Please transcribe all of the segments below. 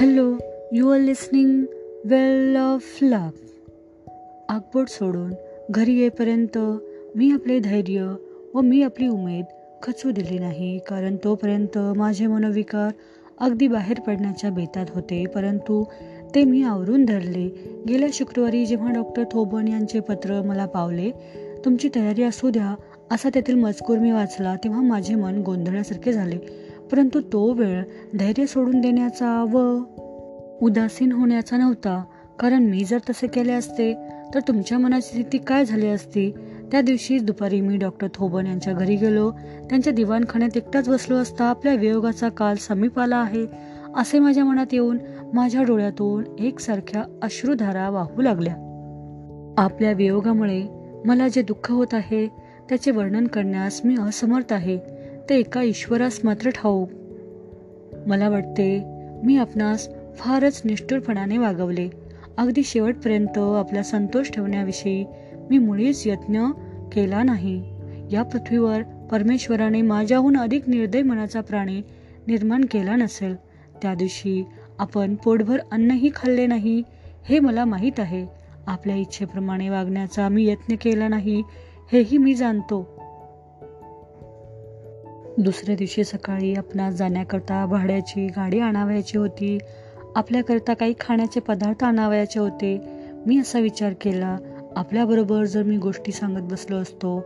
Hello you are listening well of love आगबोट सोडून घरी येईपर्यंत मी आपले धैर्य व मी आपली उमेद खचू दिली नाही कारण तोपर्यंत माझे मनोविकार अगदी बाहेर पडण्याच्या बेतात होते परंतु ते मी आवरून धरले. गेल्या शुक्रवारी जेव्हा डॉक्टर थोबन यांचे पत्र मला पावले तुमची तयारी असू द्या असा त्यातील मजकूर मी वाचला तेव्हा माझे मन गोंधळण्यासारखे झाले. परंतु तो वेळ धैर्य सोडून देण्याचा व उदासीन होण्याचा नव्हता. कारण मी जर तसे केले असते तर तुमच्या मनाची स्थिती काय झाली असती? त्या दिवशी दुपारी मी डॉक्टर थोबन यांच्या घरी गेलो. त्यांच्या दिवाणखान्यात एकटाच बसलो असता आपल्या वियोगाचा काल समीप आला आहे असे माझ्या मनात येऊन माझ्या डोळ्यातून एकसारख्या अश्रुधारा वाहू लागल्या. आपल्या वियोगामुळे मला जे दुःख होत आहे त्याचे वर्णन करण्यास मी असमर्थ आहे. ते एका ईश्वरास मात्र ठाऊक. मला वाटते मी आपणास फारच निष्ठुरपणाने वागवले. अगदी शेवटपर्यंत आपला संतोष ठेवण्याविषयी मी मुळीच यत्न केला नाही. या पृथ्वीवर परमेश्वराने माझ्याहून अधिक निर्दय मनाचा प्राणी निर्माण केला नसेल त्या दिवशी आपण पोटभर अन्नही खाल्ले नाही हे मला माहीत आहे. आपल्या इच्छेप्रमाणे वागण्याचा मी यत्न केला नाही हेही मी जाणतो. दुसऱ्या दिवशी सकाळी आपणास जाण्याकरता भाड्याची गाडी आणावयाची होती. आपल्याकरता काही खाण्याचे पदार्थ आणावयाचे होते. मी असा विचार केला आपल्याबरोबर जर मी गोष्टी सांगत बसलो असतो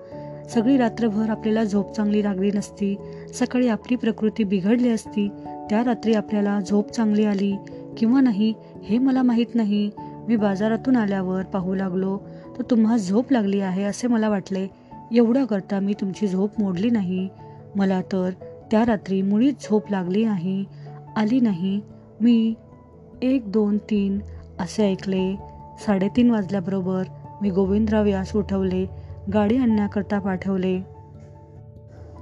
सगळी रात्रभर आपल्याला झोप चांगली लागली नसती सकाळी आपली प्रकृती बिघडली असती त्या रात्री आपल्याला झोप चांगली आली किंवा नाही हे मला माहीत नाही. मी बाजारातून आल्यावर पाहू लागलो तर तुम्हा झोप लागली आहे असे मला वाटले. एवढं करता मी तुमची झोप मोडली नाही. मला तर त्या रात्री मुळीच झोप लागली नाही. आली नाही. मी एक दोन तीन असे ऐकले. साडेतीन वाजल्याबरोबर मी गोविंदराव यास उठवले. गाडी आणण्याकरता पाठवले.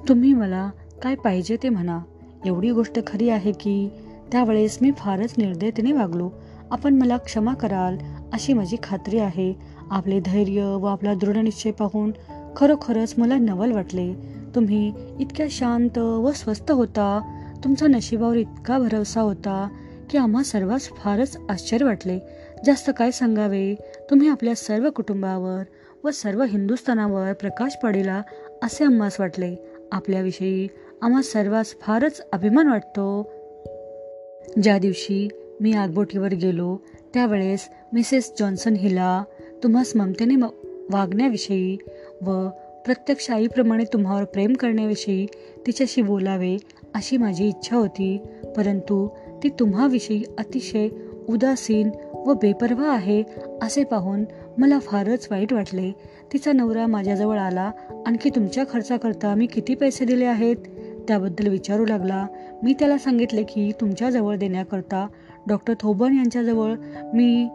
तुम्ही मला काय पाहिजे ते म्हणा. एवढी गोष्ट खरी आहे की त्यावेळेस मी फारच निर्दयतेने वागलो. आपण मला क्षमा कराल अशी माझी खात्री आहे. आपले धैर्य व आपला दृढनिश्चय पाहून खरोखरच मला नवल वाटले. तुम्ही इतक्या शांत व स्वस्थ होता. तुमचा नशिबावर इतका भरवसा होता की आम्हा सर्वांस फारच आश्चर्य वाटले. जास्त काय सांगावे तुम्ही आपल्या सर्व कुटुंबावर व सर्व हिंदुस्थानावर प्रकाश पडेला असे आम्हास वाटले. आपल्याविषयी आम्हा सर्वांस फारच अभिमान वाटतो. ज्या दिवशी मी आगबोटीवर गेलो त्यावेळेस मिसेस जॉन्सन हिला तुम्हास ममतेने वागण्याविषयी व प्रत्यक्ष आईप्रमाणे तुम्हावर प्रेम करण्याविषयी तिच्याशी बोलावे अशी माझी इच्छा होती. परंतु ती तुम्हाविषयी अतिशय उदासीन व बेपर्वा आहे असे पाहून मला फारच वाईट वाटले. तिचा नवरा माझ्याजवळ आला. आणखी तुमच्या खर्चाकरता मी किती पैसे दिले आहेत? त्याबद्दल विचारू लागला. मी त्याला सांगितले की तुमच्याजवळ देण्याकरता डॉक्टर थोबन यांच्याजवळ मी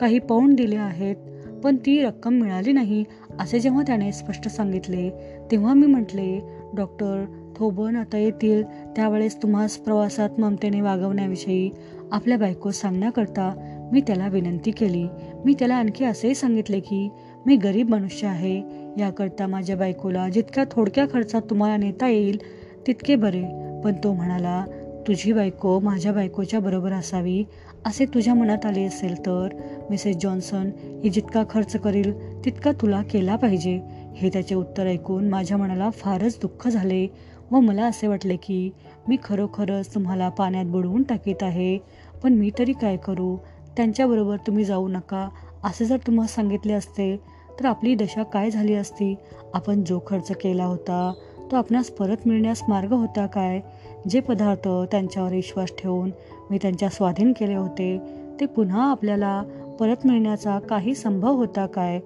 काही पौंड दिले आहेत. पण ती रक्कम मिळाली नाही. असे जेव्हा त्याने स्पष्ट सांगितले तेव्हा मी म्हटले डॉक्टर थोबन आता येतील. त्यावेळेस तुम्हास प्रवासात ममतेने वागवण्याविषयी आपल्या बायको सांगण्याकरता मी त्याला विनंती केली. मी त्याला आणखी असेही सांगितले की मी गरीब मनुष्य आहे. याकरता माझ्या बायकोला जितक्या थोडक्या खर्चात तुम्हाला नेता येईल तितके बरे. पण तो म्हणाला तुझी बायको माझ्या बायकोच्या बरोबर असावी असे तुझ्या मनात आले असेल तर मिसेस जॉन्सन ही जितका खर्च करील तितका तुला केला पाहिजे. हे त्याचे उत्तर ऐकून माझ्या मनाला फारच दुःख झाले व मला असे वाटले की मी खरोखरच तुम्हाला पाण्यात बुडवून टाकीत आहे. पण मी तरी काय करू? त्यांच्याबरोबर तुम्ही जाऊ नका. असे जर तुम्हाला सांगितले असते तर आपली दशा काय झाली असती? आपण जो खर्च केला होता तो आपणास परत मिळण्यास मार्ग होता काय? जे पदार्थ त्यांच्यावर विश्वास ठेवून मी त्यांच्या स्वाधीन केले होते ते पुन्हा आपल्याला परत मिळण्याचा काही संभव होता काय?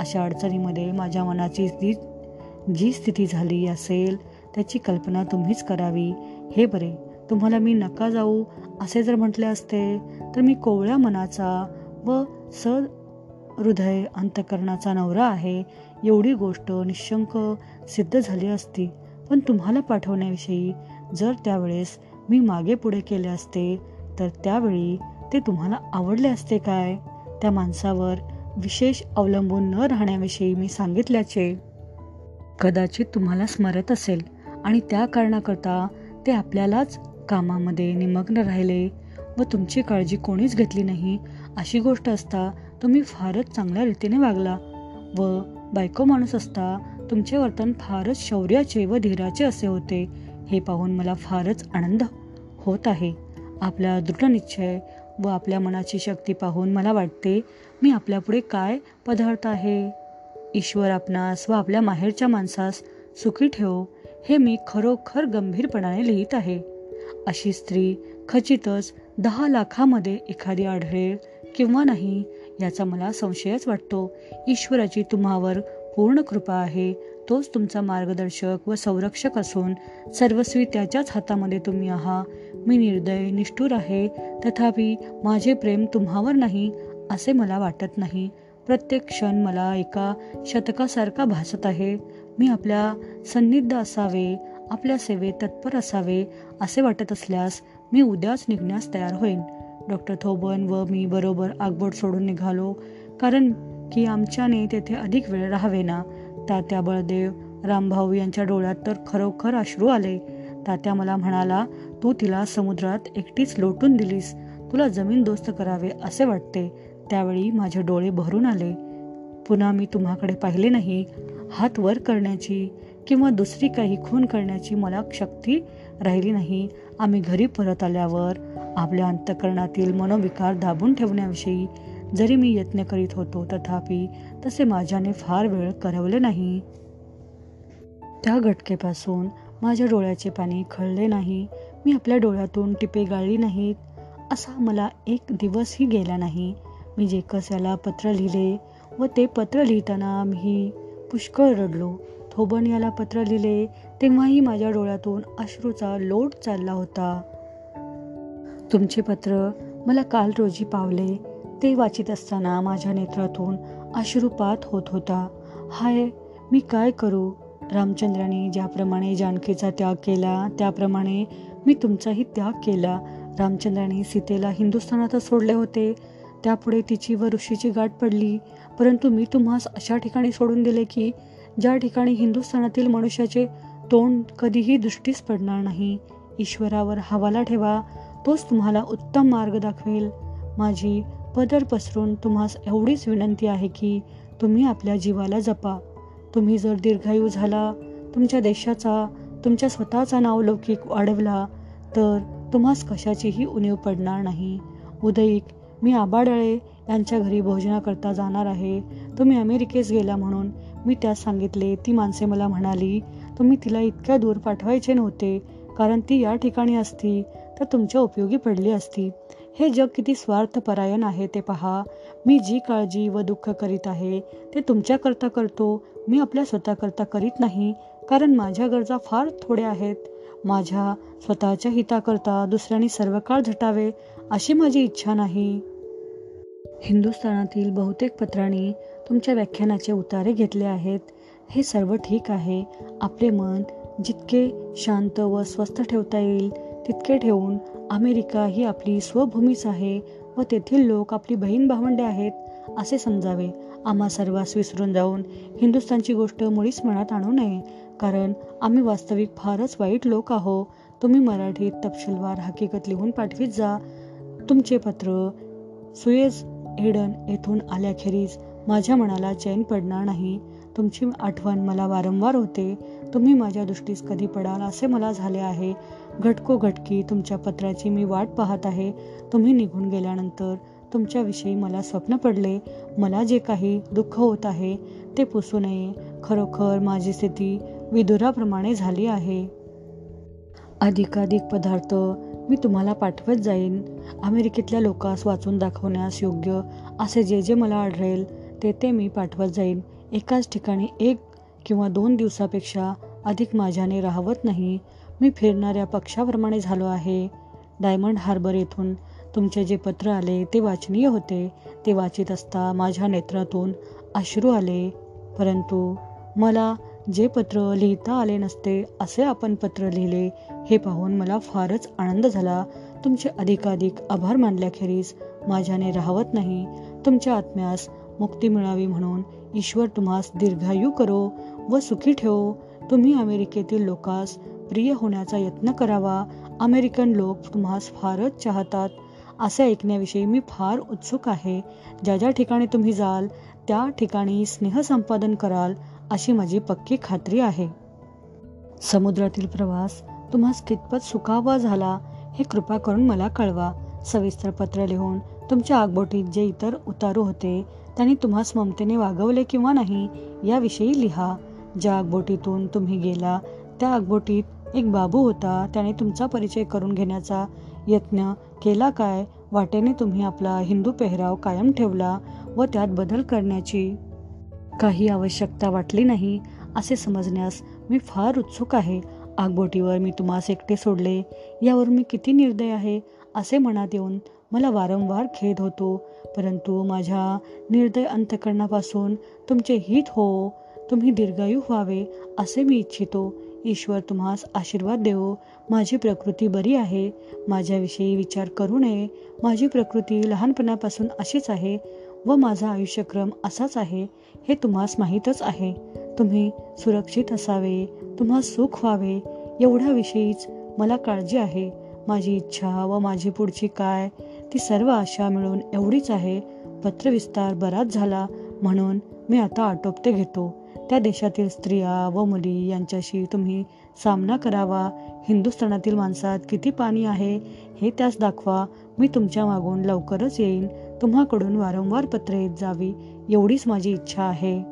अशा अडचणीमध्ये माझ्या मनाची जी जी स्थिती झाली असेल त्याची कल्पना तुम्हीच करावी. हे बरे तुम्हाला मी नका जाऊ असे जर म्हटले असते तर मी कोवळ्या मनाचा व स हृदय अंतकरणाचा नवरा आहे एवढी गोष्ट निशंक सिद्ध झाली असती. पण तुम्हाला पाठवण्याविषयी जर त्यावेळेस मी मागे पुढे केले असते तर त्यावेळी ते तुम्हाला आवडले असते काय? त्या माणसावर विशेष अवलंबून न राहण्याविषयी मी सांगितल्याचे. कदाचित तुम्हाला स्मरत असेल आणि त्या कारणाकरता ते आपल्यालाच कामामध्ये निमग्न राहिले व तुमची काळजी कोणीच घेतली नाही अशी गोष्ट असता तुम्ही फारच चांगल्या रीतीने वागला व बायको माणूस असता तुमचे वर्तन फारच शौर्याचे व धीराचे असे होते. हे पाहून मला फारच आनंद होत आहे. आपला दृढनिश्चय व आपल्या मनाची शक्ती पाहून मला वाटते मी आपल्यापुढे काय पदार्थ आहे? ईश्वर आपणास व आपल्या माहेरच्या माणसास सुखी ठेवो हे मी खरोखर गंभीरपणाने लिहित आहे. अशी स्त्री खचितच दहा लाखामध्ये एखादी आढळेल किंवा नाही याचा मला संशयच वाटतो. ईश्वराची तुम्हावर पूर्ण कृपा आहे तोच तुमचा मार्गदर्शक व संरक्षक असून सर्वस्वी त्याच्याच हातामध्ये तुम्ही आहात मी निर्दय निष्ठूर आहे. तथापि माझे प्रेम तुम्हावर नाही असे मला वाटत नाही. प्रत्येक क्षण मला एका शतकासारखा भासत आहे. मी आपल्या सन्निध असावे आपल्या सेवेत तत्पर असावे असे वाटत असल्यास मी उद्याच निघण्यास तयार होईन. डॉक्टर थोबन व मी बरोबर आगबोट सोडून निघालो कारण की आमच्याने तेथे अधिक वेळ राहावे ना. तात्या बळदेव रामभाऊ यांच्या डोळ्यात तर खरोखर अश्रू आले. तात्या मला म्हणाला तू तिला समुद्रात एकटीच लोटून दिलीस. तुला जमीन दोस्त करावे असे वाटते. त्यावेळी माझे डोळे भरून आले. पुन्हा मी तुम्हाकडे पाहिले नाही. हात वर करण्याची किंवा दुसरी काही खून करण्याची मला शक्ती राहिली नाही. आम्ही घरी परत आल्यावर आपल्या अंतकरणातील मनोविकार दाबून ठेवण्याविषयी जरी मी यत्न करीत होतो तथापि तसे माझ्याने फार वेळ करवले नाही. त्या घटकेपासून माझ्या डोळ्याचे पाणी खळले नाही. मी आपल्या डोळ्यातून टिपे गाळली नाहीत. असा मला एक दिवसही गेला नाही. मी जे याला पत्र लिहिले व ते पत्र लिहिताना मी पुष्कळ रडलो. थोबन याला पत्र लिहिले तेव्हाही माझ्या डोळ्यातून अश्रूचा लोट चालला होता. तुमचे पत्र मला काल रोजी पावले. ते वाचित असताना माझ्या नेत्रातून अश्रुपात होत होता. हाय मी काय करू? रामचंद्राने ज्याप्रमाणे जानकीचा त्याग केला त्याप्रमाणे मी तुमचाही त्याग केला. रामचंद्राने सीतेला हिंदुस्थानातच सोडले होते. त्यापुढे तिची व ऋषीची गाठ पडली. परंतु मी तुम्हास अशा ठिकाणी सोडून दिले की ज्या ठिकाणी हिंदुस्थानातील मनुष्याचे तोंड कधीही दृष्टीस पडणार नाही ईश्वरावर हवाला ठेवा. तोच तुम्हाला उत्तम मार्ग दाखवेल. माझी पदर पसरून तुम्हास एवढीच विनंती आहे की तुम्ही आपल्या जीवाला जपा. तुम्ही जर दीर्घायू झाला तुमच्या देशाचा तुमच्या स्वतःचा नावलौकिक वाढवला तर तुम्हास कशाचीही उणीव पडणार नाही. उदयिक मी आबाडळे यांच्या घरी भोजनाकरता जाणार आहे. तुम्ही अमेरिकेस गेला म्हणून मी त्यास सांगितले. ती माणसे मला म्हणाली तुम्ही तिला इतक्या दूर पाठवायचे नव्हते. कारण ती या ठिकाणी असती तर तुमच्या उपयोगी पडली असती. हे जग किती स्वार्थपरायण आहे ते पहा. मी जी काळजी व दुःख करीत आहे ते तुमच्याकरता करतो. मी आपल्या स्वतःकरता करीत नाही कारण माझ्या गरजा फार थोड्या आहेत. माझ्या स्वतःच्या हिताकरता दुसऱ्यांनी सर्व काळ झटावे अशी माझी इच्छा नाही. हिंदुस्थानातील बहुतेक पत्रांनी तुमच्या व्याख्यानाचे उतारे घेतले आहेत. हे सर्व ठीक आहे. आपले मन जितके शांत व स्वस्थ ठेवता येईल तितके ठेवून अमेरिका ही आपली स्वभूमीच आहे व तेथील लोक आपली बहीण भावंडे आहेत असे समजावे. आम्हा सर्वांस विसरून जाऊन हिंदुस्थानची गोष्ट मुळीच मनात आणू नये कारण आम्ही वास्तविक फारच वाईट लोक आहो. तुम्ही मराठीत तपशीलवार हकीकत लिहून पाठवीत जा. तुमचे पत्र सुएज एडन येथून आल्याखेरीज माझ्या मनाला चैन पडणार नाही. तुमची आठवण मला वारंवार होते. तुम्ही माझ्या दृष्टीस कधी पडाल असे मला झाले आहे. घटको घटकी तुमच्या पत्राची मी वाट पाहत आहे. तुम्ही निघून गेल्यानंतर तुमच्याविषयी मला स्वप्न पडले. मला जे काही दुःख होत आहे ते पुसू नये. खरोखर माझी स्थिती विदुराप्रमाणे झाली आहे. अधिकाधिक पदार्थ मी तुम्हाला पाठवत जाईन. अमेरिकेतल्या लोकांस वाचून दाखवण्यास योग्य असे जे जे मला आढळेल ते ते मी पाठवत जाईन. एकाच ठिकाणी एक किंवा दोन दिवसापेक्षा अधिक माझ्याने राहवत नाही मी फिरणाऱ्या पक्षाप्रमाणे झालो आहे. डायमंड हार्बर येथून तुमचे जे पत्र आले ते वाचनीय होते ते वाचित असता माझ्या नेत्रातून अश्रू आले. परंतु मला जे पत्र लिहिता आले नसते असे आपण पत्र लिहिले हे पाहून मला फारच आनंद झाला. तुमचे अधिकाधिक आभार मानल्याखेरीज माझ्याने राहवत नाही. तुमच्या आत्म्यास मुक्ती मिळावी म्हणून ईश्वर तुम्हास दीर्घायू करो. व सुखी ठेवो. तुम्ही अमेरिकेतील लोकास प्रिय होण्याचा यत्न करावा. अमेरिकन लोक तुम्हास फारच चाहतात. असे ऐकण्याविषयी मी फार उत्सुक आहे. ज्या ज्या ठिकाणी तुम्ही जाल त्या ठिकाणी स्नेहसंपादन कराल अशी माझी पक्की खात्री आहे. समुद्रातील प्रवास तुम्हास कितपत सुखावा झाला हे कृपा करून मला कळवा. सविस्तर पत्र लिहून तुमच्या आगबोटीत जे इतर उतारू होते त्यांनी तुम्हास ममतेने वागवले किंवा नाही याविषयी लिहा. ज्या आगबोटीतून तुम्ही गेला त्या आगबोटीत एक बाबू होता. त्याने तुमचा परिचय करून घेण्याचा यत्न केला काय? वाटेने तुम्ही आपला हिंदू पेहराव कायम ठेवला व त्यात बदल करण्याची काही आवश्यकता वाटली नाही असे समजण्यास मी फार उत्सुक आहे. आगबोटीवर मी तुम्हास एकटे सोडले यावर मी किती निर्दय आहे असे मनात येऊन मला वारंवार खेद होतो. परंतु माझ्या निर्दय अंतकरणापासून तुमचे हित हो तुम्ही दीर्घायू व्हावे असे मी इच्छितो. ईश्वर तुम्हास आशीर्वाद देवो. माझी प्रकृती बरी आहे. माझ्याविषयी विचार करू नये. माझी प्रकृती लहानपणापासून अशीच आहे व माझा आयुष्यक्रम असाच आहे. हे तुम्हास माहीतच आहे. तुम्ही सुरक्षित असावे तुम्हास सुख व्हावे. एवढ्याविषयीच मला काळजी आहे. माझी इच्छा व माझी पुढची काय ती सर्व आशा मिळून एवढीच आहे. पत्रविस्तार बराच झाला म्हणून मी आता आटोपते घेतो. त्या देशातील स्त्रिया व मुली यांच्याशी तुम्ही सामना करावा. हिंदुस्थानातील माणसात किती पाणी आहे हे त्यास दाखवा. मी तुमच्या मागून लवकरच येईन. तुम्हाकडून वारंवार पत्र येत जावी एवढीच माझी इच्छा आहे.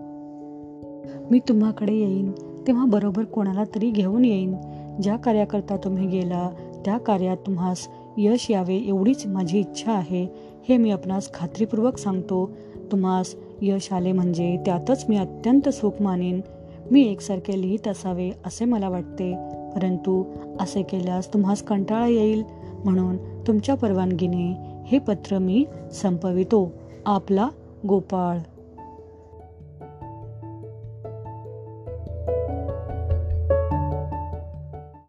मी तुम्हाकडे येईन. तेव्हा बरोबर कोणाला तरी घेऊन येईन. ज्या कार्याकरता तुम्ही गेला त्या कार्यात तुम्हास यश यावे एवढीच माझी इच्छा आहे. हे मी आपणास खात्रीपूर्वक सांगतो. तुम्हास यश आले म्हणजे त्यातच मी अत्यंत सुख मानेन. मी एकसारखे लिहित असावे असे मला वाटते. परंतु असे केल्यास तुम्हास कंटाळा येईल. म्हणून तुमच्या परवानगीने हे पत्र मी संपवितो. आपला गोपाळ.